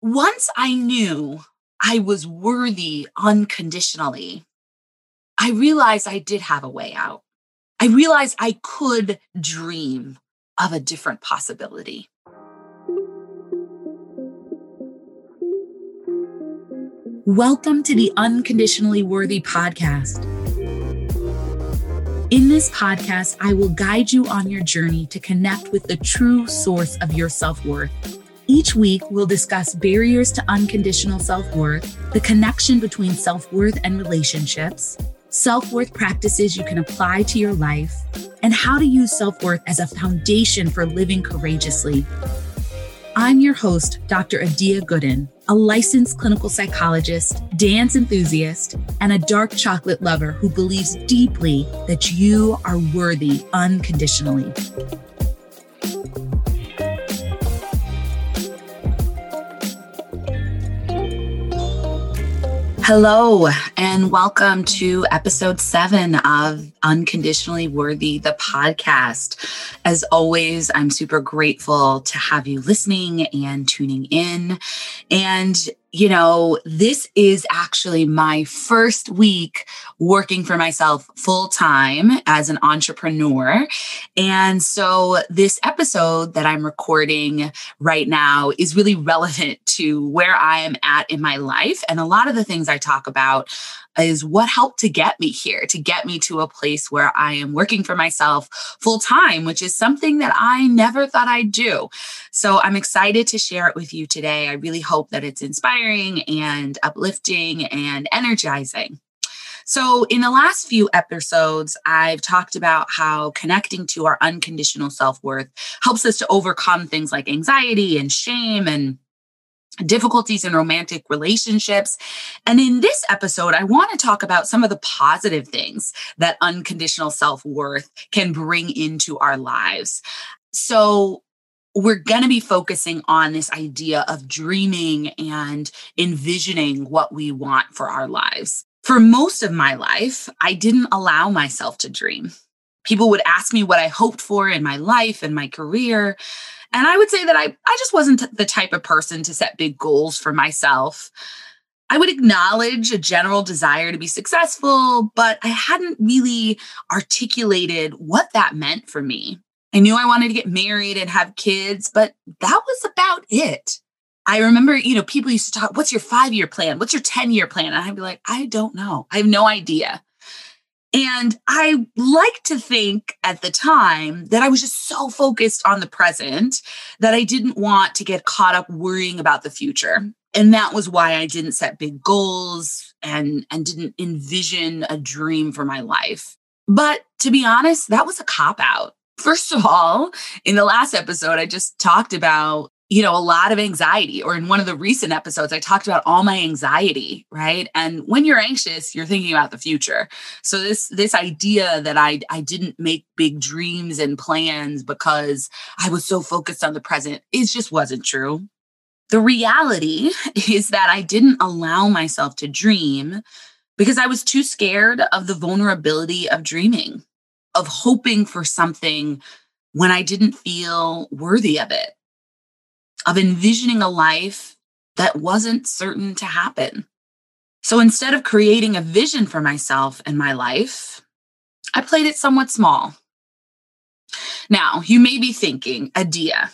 once I knew I was worthy unconditionally, I realized I did have a way out. I realized I could dream of a different possibility. Welcome to the Unconditionally Worthy podcast. In this podcast, I will guide you on your journey to connect with the true source of your self worth. Each week, we'll discuss barriers to unconditional self worth, the connection between self worth and relationships, self worth practices you can apply to your life, and how to use self worth as a foundation for living courageously. I'm your host, Dr. Adia Gooden, a licensed clinical psychologist, dance enthusiast, and a dark chocolate lover who believes deeply that you are worthy unconditionally. Hello, and welcome to episode seven of Unconditionally Worthy, the podcast. As always, I'm super grateful to have you listening and tuning in. And you know, this is actually my first week working for myself full time as an entrepreneur. And so, this episode that I'm recording right now is really relevant to where I am at in my life. And a lot of the things I talk about is what helped to get me here, to get me to a place where I am working for myself full time, which is something that I never thought I'd do. So I'm excited to share it with you today. I really hope that it's inspiring and uplifting and energizing. So, in the last few episodes, I've talked about how connecting to our unconditional self worth helps us to overcome things like anxiety and shame and difficulties in romantic relationships. And in this episode, I want to talk about some of the positive things that unconditional self worth can bring into our lives. So, we're going to be focusing on this idea of dreaming and envisioning what we want for our lives. For most of my life, I didn't allow myself to dream. People would ask me what I hoped for in my life and my career. And I would say that I, I just wasn't the type of person to set big goals for myself. I would acknowledge a general desire to be successful, but I hadn't really articulated what that meant for me. I knew I wanted to get married and have kids, but that was about it. I remember, you know, people used to talk, what's your five year plan? What's your 10 year plan? And I'd be like, I don't know. I have no idea. And I like to think at the time that I was just so focused on the present that I didn't want to get caught up worrying about the future. And that was why I didn't set big goals and, and didn't envision a dream for my life. But to be honest, that was a cop out. First of all, in the last episode, I just talked about you know, a lot of anxiety. Or in one of the recent episodes, I talked about all my anxiety, right? And when you're anxious, you're thinking about the future. So this this idea that I I didn't make big dreams and plans because I was so focused on the present, it just wasn't true. The reality is that I didn't allow myself to dream because I was too scared of the vulnerability of dreaming, of hoping for something when I didn't feel worthy of it of envisioning a life that wasn't certain to happen. So instead of creating a vision for myself and my life, I played it somewhat small. Now, you may be thinking, Adia,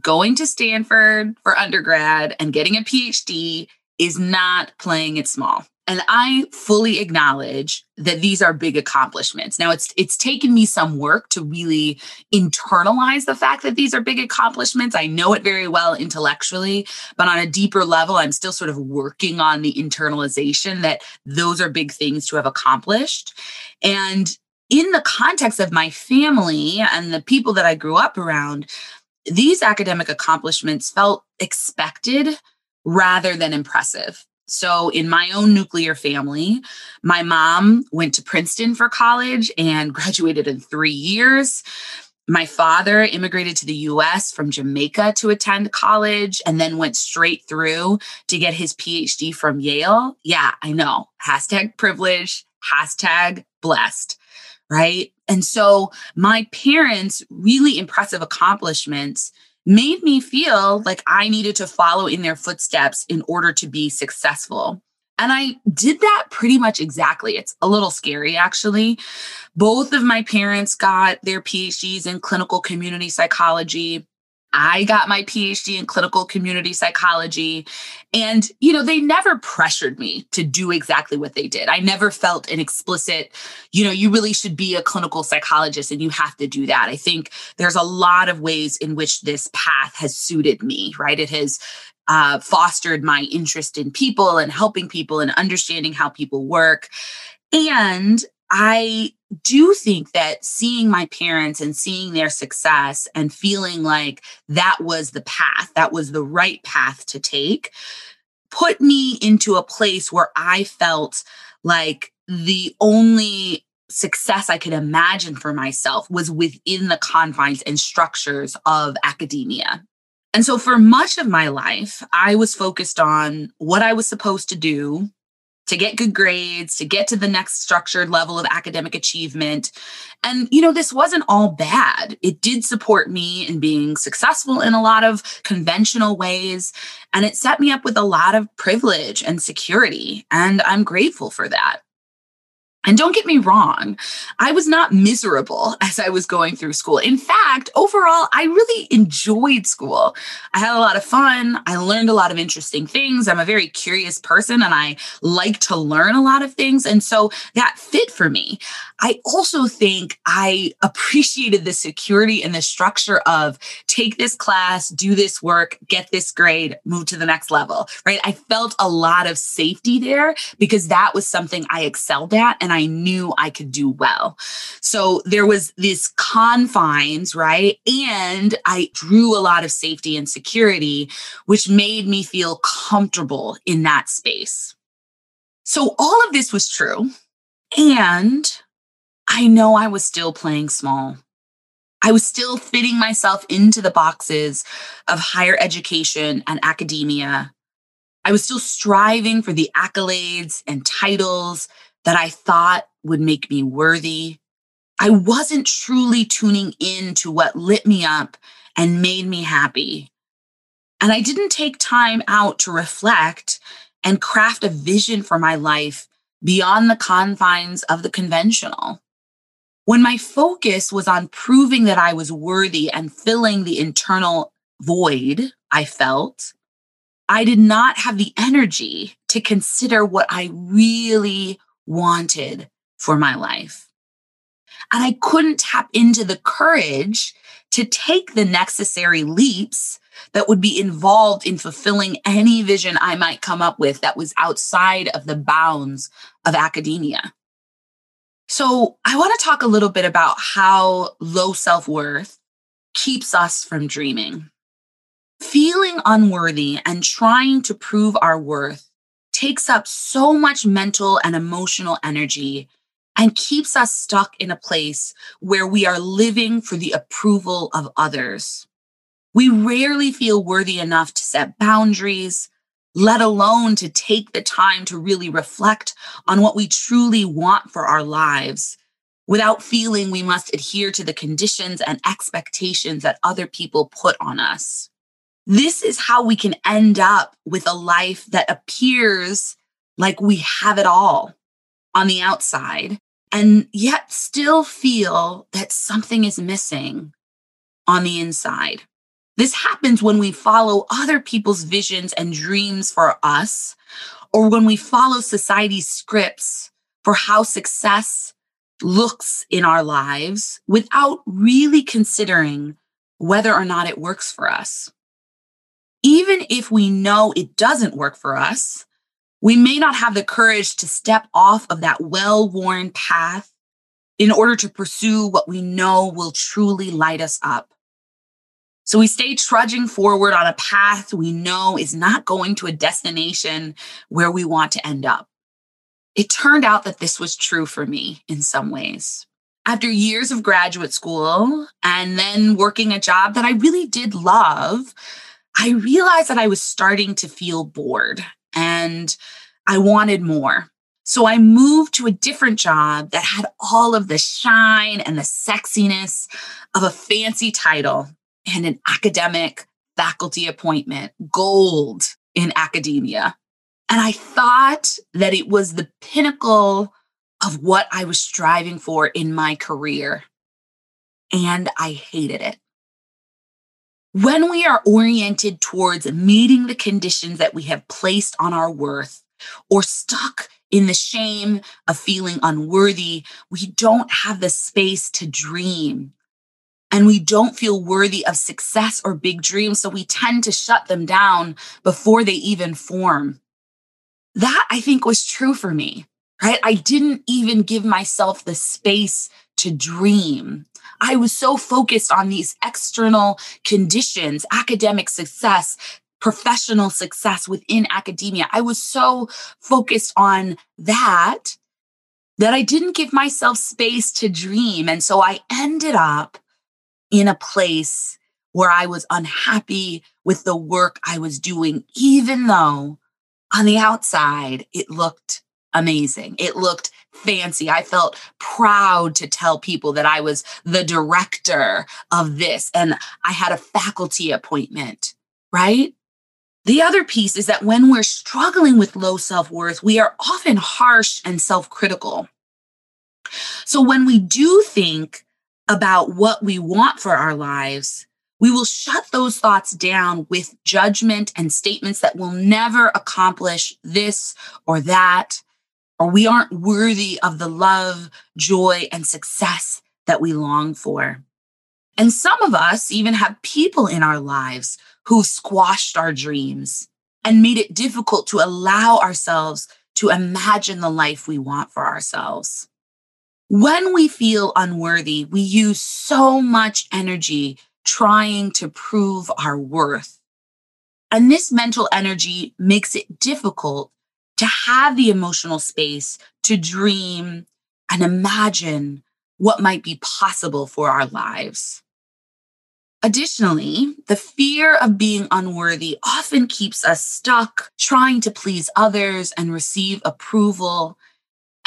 going to Stanford for undergrad and getting a PhD is not playing it small. And I fully acknowledge that these are big accomplishments. Now it's it's taken me some work to really internalize the fact that these are big accomplishments. I know it very well intellectually, but on a deeper level I'm still sort of working on the internalization that those are big things to have accomplished. And in the context of my family and the people that I grew up around, these academic accomplishments felt expected rather than impressive. So, in my own nuclear family, my mom went to Princeton for college and graduated in three years. My father immigrated to the US from Jamaica to attend college and then went straight through to get his PhD from Yale. Yeah, I know. Hashtag privilege, hashtag blessed, right? And so, my parents' really impressive accomplishments made me feel like I needed to follow in their footsteps in order to be successful. And I did that pretty much exactly. It's a little scary, actually. Both of my parents got their PhDs in clinical community psychology. I got my PhD in clinical community psychology. And, you know, they never pressured me to do exactly what they did. I never felt an explicit, you know, you really should be a clinical psychologist and you have to do that. I think there's a lot of ways in which this path has suited me, right? It has uh, fostered my interest in people and helping people and understanding how people work. And I do think that seeing my parents and seeing their success and feeling like that was the path, that was the right path to take, put me into a place where I felt like the only success I could imagine for myself was within the confines and structures of academia. And so for much of my life, I was focused on what I was supposed to do to get good grades, to get to the next structured level of academic achievement. And, you know, this wasn't all bad. It did support me in being successful in a lot of conventional ways. And it set me up with a lot of privilege and security. And I'm grateful for that. And don't get me wrong, I was not miserable as I was going through school. In fact, overall, I really enjoyed school. I had a lot of fun. I learned a lot of interesting things. I'm a very curious person and I like to learn a lot of things. And so that fit for me. I also think I appreciated the security and the structure of take this class, do this work, get this grade, move to the next level, right? I felt a lot of safety there because that was something I excelled at and I knew I could do well. So there was this confines, right? And I drew a lot of safety and security, which made me feel comfortable in that space. So all of this was true. And I know I was still playing small. I was still fitting myself into the boxes of higher education and academia. I was still striving for the accolades and titles that I thought would make me worthy. I wasn't truly tuning in to what lit me up and made me happy. And I didn't take time out to reflect and craft a vision for my life beyond the confines of the conventional. When my focus was on proving that I was worthy and filling the internal void I felt, I did not have the energy to consider what I really wanted for my life. And I couldn't tap into the courage to take the necessary leaps that would be involved in fulfilling any vision I might come up with that was outside of the bounds of academia. So, I want to talk a little bit about how low self worth keeps us from dreaming. Feeling unworthy and trying to prove our worth takes up so much mental and emotional energy and keeps us stuck in a place where we are living for the approval of others. We rarely feel worthy enough to set boundaries, let alone to take the time to really reflect on what we truly want for our lives without feeling we must adhere to the conditions and expectations that other people put on us. This is how we can end up with a life that appears like we have it all on the outside and yet still feel that something is missing on the inside. This happens when we follow other people's visions and dreams for us, or when we follow society's scripts for how success looks in our lives without really considering whether or not it works for us. Even if we know it doesn't work for us, we may not have the courage to step off of that well worn path in order to pursue what we know will truly light us up. So we stay trudging forward on a path we know is not going to a destination where we want to end up. It turned out that this was true for me in some ways. After years of graduate school and then working a job that I really did love, I realized that I was starting to feel bored and I wanted more. So I moved to a different job that had all of the shine and the sexiness of a fancy title and an academic faculty appointment, gold in academia. And I thought that it was the pinnacle of what I was striving for in my career. And I hated it. When we are oriented towards meeting the conditions that we have placed on our worth or stuck in the shame of feeling unworthy, we don't have the space to dream. And we don't feel worthy of success or big dreams. So we tend to shut them down before they even form. That I think was true for me, right? I didn't even give myself the space to dream. I was so focused on these external conditions, academic success, professional success within academia. I was so focused on that that I didn't give myself space to dream. And so I ended up in a place where I was unhappy with the work I was doing, even though on the outside it looked amazing. It looked fancy. I felt proud to tell people that I was the director of this and I had a faculty appointment, right? The other piece is that when we're struggling with low self worth, we are often harsh and self critical. So when we do think about what we want for our lives, we will shut those thoughts down with judgment and statements that will never accomplish this or that, or we aren't worthy of the love, joy, and success that we long for. And some of us even have people in our lives who squashed our dreams and made it difficult to allow ourselves to imagine the life we want for ourselves. When we feel unworthy, we use so much energy trying to prove our worth. And this mental energy makes it difficult to have the emotional space to dream and imagine what might be possible for our lives. Additionally, the fear of being unworthy often keeps us stuck trying to please others and receive approval.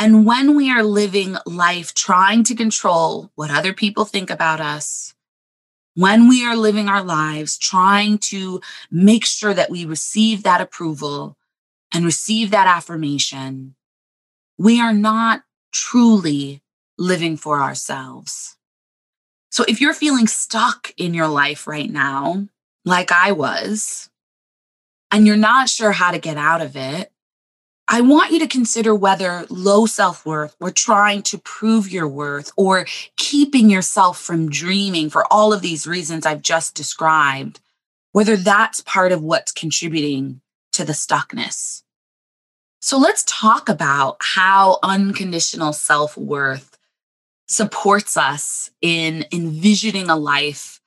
And when we are living life trying to control what other people think about us, when we are living our lives trying to make sure that we receive that approval and receive that affirmation, we are not truly living for ourselves. So if you're feeling stuck in your life right now, like I was, and you're not sure how to get out of it, I want you to consider whether low self worth or trying to prove your worth or keeping yourself from dreaming for all of these reasons I've just described, whether that's part of what's contributing to the stuckness. So let's talk about how unconditional self worth supports us in envisioning a life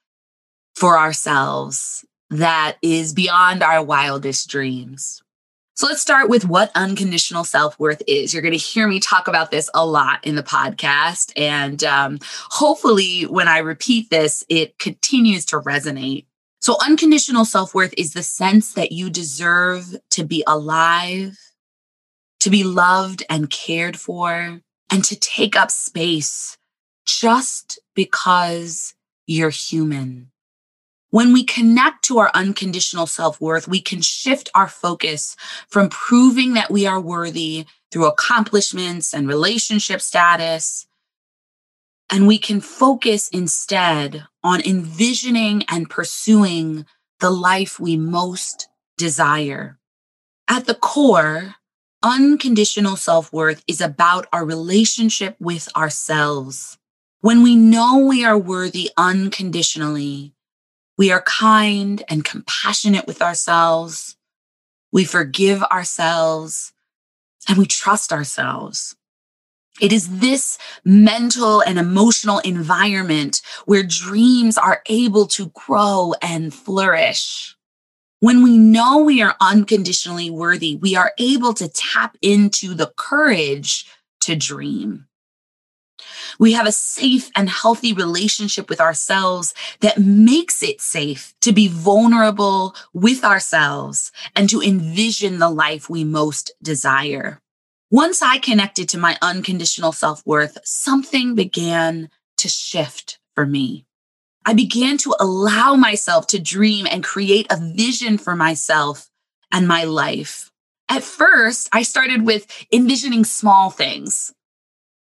for ourselves that is beyond our wildest dreams. So let's start with what unconditional self worth is. You're going to hear me talk about this a lot in the podcast. And um, hopefully, when I repeat this, it continues to resonate. So, unconditional self worth is the sense that you deserve to be alive, to be loved and cared for, and to take up space just because you're human. When we connect to our unconditional self worth, we can shift our focus from proving that we are worthy through accomplishments and relationship status. And we can focus instead on envisioning and pursuing the life we most desire. At the core, unconditional self worth is about our relationship with ourselves. When we know we are worthy unconditionally, we are kind and compassionate with ourselves. We forgive ourselves and we trust ourselves. It is this mental and emotional environment where dreams are able to grow and flourish. When we know we are unconditionally worthy, we are able to tap into the courage to dream. We have a safe and healthy relationship with ourselves that makes it safe to be vulnerable with ourselves and to envision the life we most desire. Once I connected to my unconditional self worth, something began to shift for me. I began to allow myself to dream and create a vision for myself and my life. At first, I started with envisioning small things.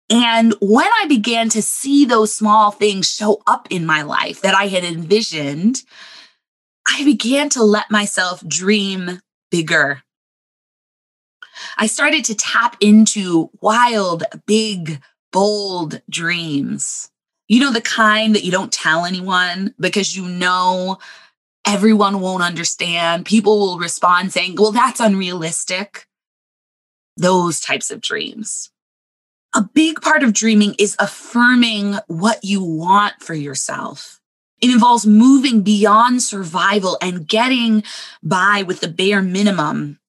And when I began to see those small things show up in my life that I had envisioned, I began to let myself dream bigger. I started to tap into wild, big, bold dreams. You know, the kind that you don't tell anyone because you know everyone won't understand. People will respond saying, well, that's unrealistic. Those types of dreams. A big part of dreaming is affirming what you want for yourself. It involves moving beyond survival and getting by with the bare minimum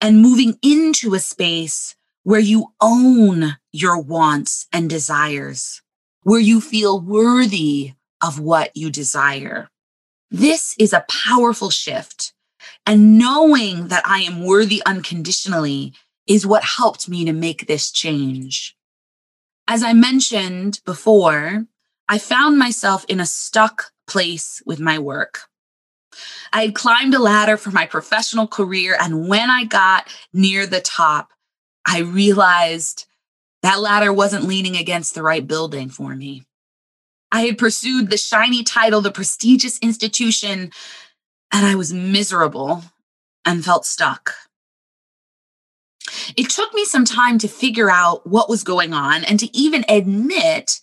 and moving into a space where you own your wants and desires, where you feel worthy of what you desire. This is a powerful shift. And knowing that I am worthy unconditionally is what helped me to make this change. As I mentioned before, I found myself in a stuck place with my work. I had climbed a ladder for my professional career. And when I got near the top, I realized that ladder wasn't leaning against the right building for me. I had pursued the shiny title, the prestigious institution, and I was miserable and felt stuck. It took me some time to figure out what was going on and to even admit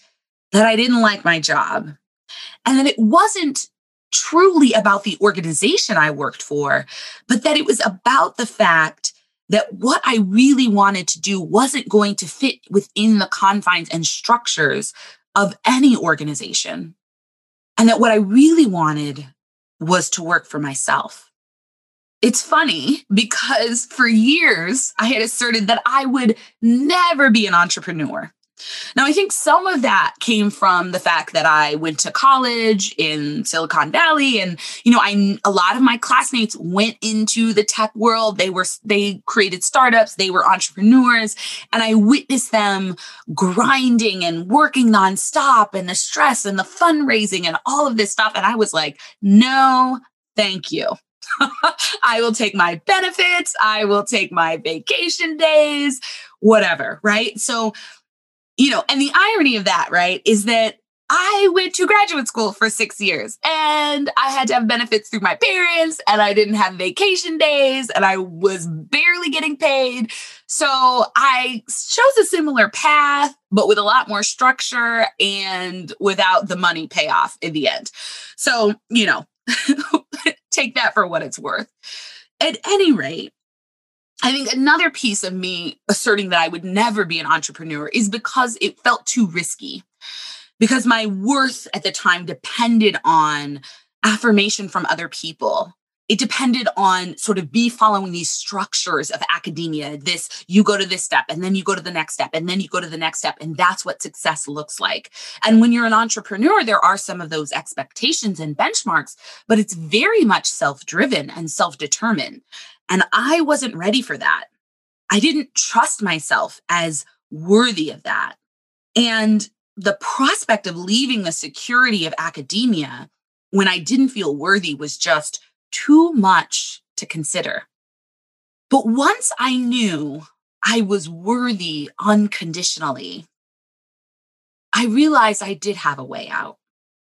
that I didn't like my job and that it wasn't truly about the organization I worked for, but that it was about the fact that what I really wanted to do wasn't going to fit within the confines and structures of any organization. And that what I really wanted was to work for myself. It's funny because for years I had asserted that I would never be an entrepreneur. Now, I think some of that came from the fact that I went to college in Silicon Valley and you know, I a lot of my classmates went into the tech world. They were they created startups, they were entrepreneurs, and I witnessed them grinding and working nonstop and the stress and the fundraising and all of this stuff and I was like, "No, thank you." I will take my benefits, I will take my vacation days, whatever, right? So you know, and the irony of that, right, is that I went to graduate school for six years and I had to have benefits through my parents and I didn't have vacation days and I was barely getting paid. So I chose a similar path, but with a lot more structure and without the money payoff in the end. So, you know, take that for what it's worth. At any rate, I think another piece of me asserting that I would never be an entrepreneur is because it felt too risky. Because my worth at the time depended on affirmation from other people. It depended on sort of be following these structures of academia. This, you go to this step, and then you go to the next step, and then you go to the next step. And that's what success looks like. And when you're an entrepreneur, there are some of those expectations and benchmarks, but it's very much self driven and self determined. And I wasn't ready for that. I didn't trust myself as worthy of that. And the prospect of leaving the security of academia when I didn't feel worthy was just too much to consider. But once I knew I was worthy unconditionally, I realized I did have a way out.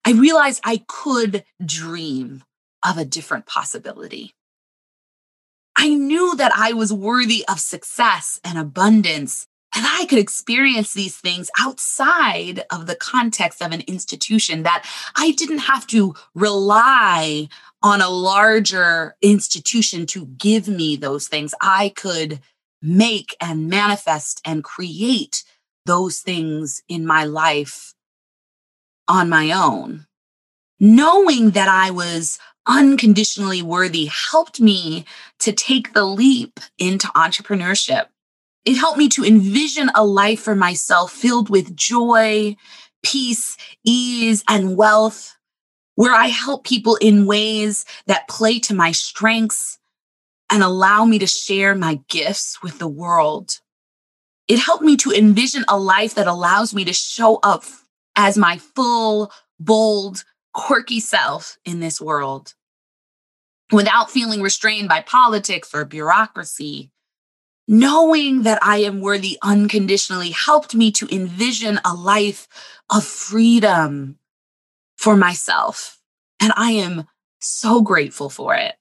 I realized I could dream of a different possibility. I knew that I was worthy of success and abundance, and I could experience these things outside of the context of an institution, that I didn't have to rely on a larger institution to give me those things. I could make and manifest and create those things in my life on my own. Knowing that I was unconditionally worthy helped me to take the leap into entrepreneurship. It helped me to envision a life for myself filled with joy, peace, ease, and wealth, where I help people in ways that play to my strengths and allow me to share my gifts with the world. It helped me to envision a life that allows me to show up as my full, bold, quirky self in this world without feeling restrained by politics or bureaucracy. Knowing that I am worthy unconditionally helped me to envision a life of freedom for myself. And I am so grateful for it.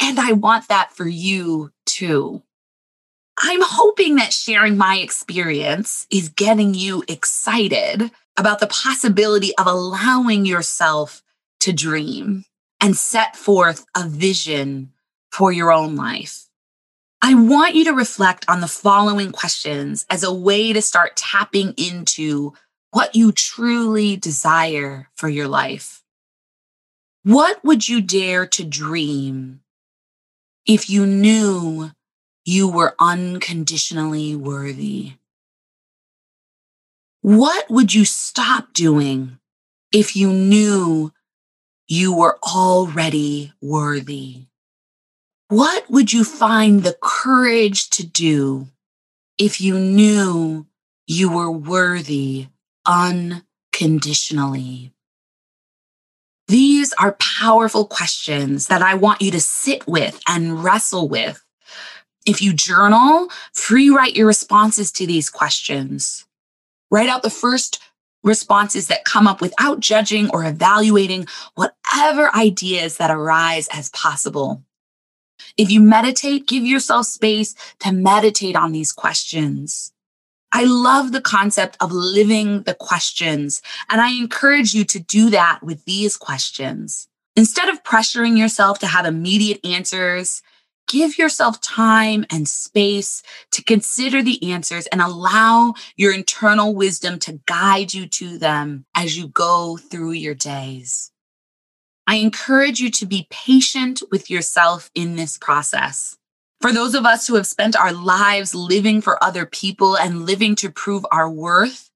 And I want that for you too. I'm hoping that sharing my experience is getting you excited about the possibility of allowing yourself to dream and set forth a vision for your own life. I want you to reflect on the following questions as a way to start tapping into what you truly desire for your life. What would you dare to dream if you knew you were unconditionally worthy? What would you stop doing if you knew you were already worthy? What would you find the courage to do if you knew you were worthy unconditionally? These are powerful questions that I want you to sit with and wrestle with. If you journal, free write your responses to these questions. Write out the first responses that come up without judging or evaluating whatever ideas that arise as possible. If you meditate, give yourself space to meditate on these questions. I love the concept of living the questions, and I encourage you to do that with these questions. Instead of pressuring yourself to have immediate answers, give yourself time and space to consider the answers and allow your internal wisdom to guide you to them as you go through your days. I encourage you to be patient with yourself in this process. For those of us who have spent our lives living for other people and living to prove our worth,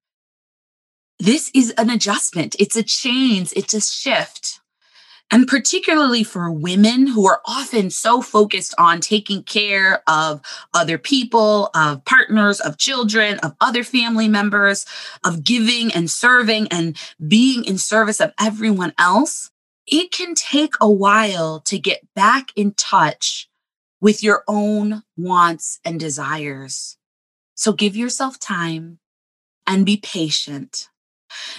this is an adjustment. It's a change. It's a shift. And particularly for women who are often so focused on taking care of other people, of partners, of children, of other family members, of giving and serving and being in service of everyone else, it can take a while to get back in touch with your own wants and desires. So give yourself time and be patient.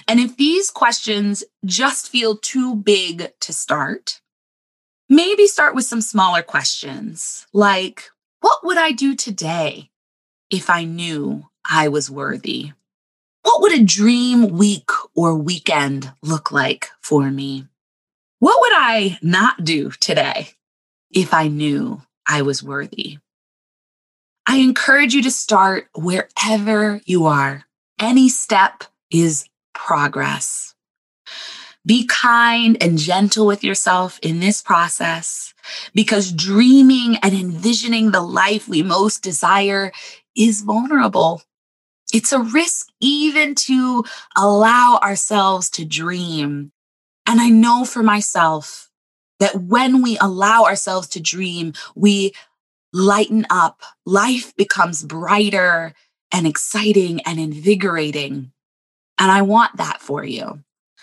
And if these questions just feel too big to start, maybe start with some smaller questions like, what would I do today if I knew I was worthy? What would a dream week or weekend look like for me? What would I not do today if I knew I was worthy? I encourage you to start wherever you are. Any step is progress. Be kind and gentle with yourself in this process because dreaming and envisioning the life we most desire is vulnerable. It's a risk even to allow ourselves to dream. And I know for myself that when we allow ourselves to dream, we lighten up. Life becomes brighter and exciting and invigorating. And I want that for you.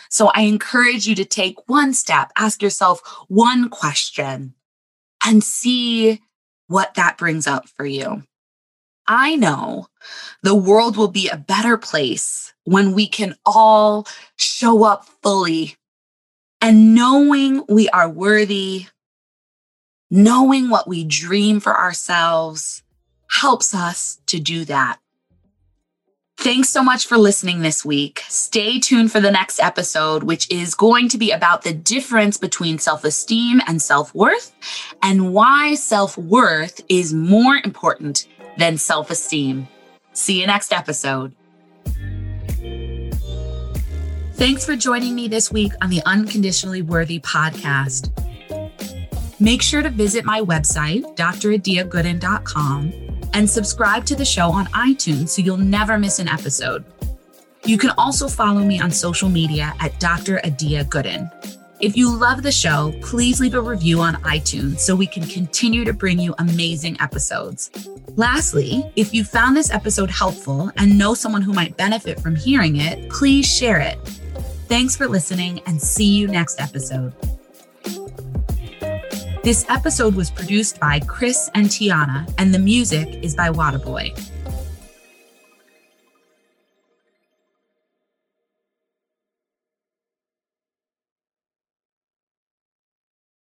So I encourage you to take one step, ask yourself one question and see what that brings up for you. I know the world will be a better place when we can all show up fully and knowing we are worthy, knowing what we dream for ourselves helps us to do that. Thanks so much for listening this week. Stay tuned for the next episode, which is going to be about the difference between self esteem and self worth and why self worth is more important than self esteem. See you next episode. Thanks for joining me this week on the Unconditionally Worthy podcast. Make sure to visit my website, dradiagooden.com and subscribe to the show on iTunes so you'll never miss an episode. You can also follow me on social media at Dr. Adia Gooden. If you love the show, please leave a review on iTunes so we can continue to bring you amazing episodes. Lastly, if you found this episode helpful and know someone who might benefit from hearing it, please share it. Thanks for listening and see you next episode. This episode was produced by Chris and Tiana, and the music is by Wadaboy.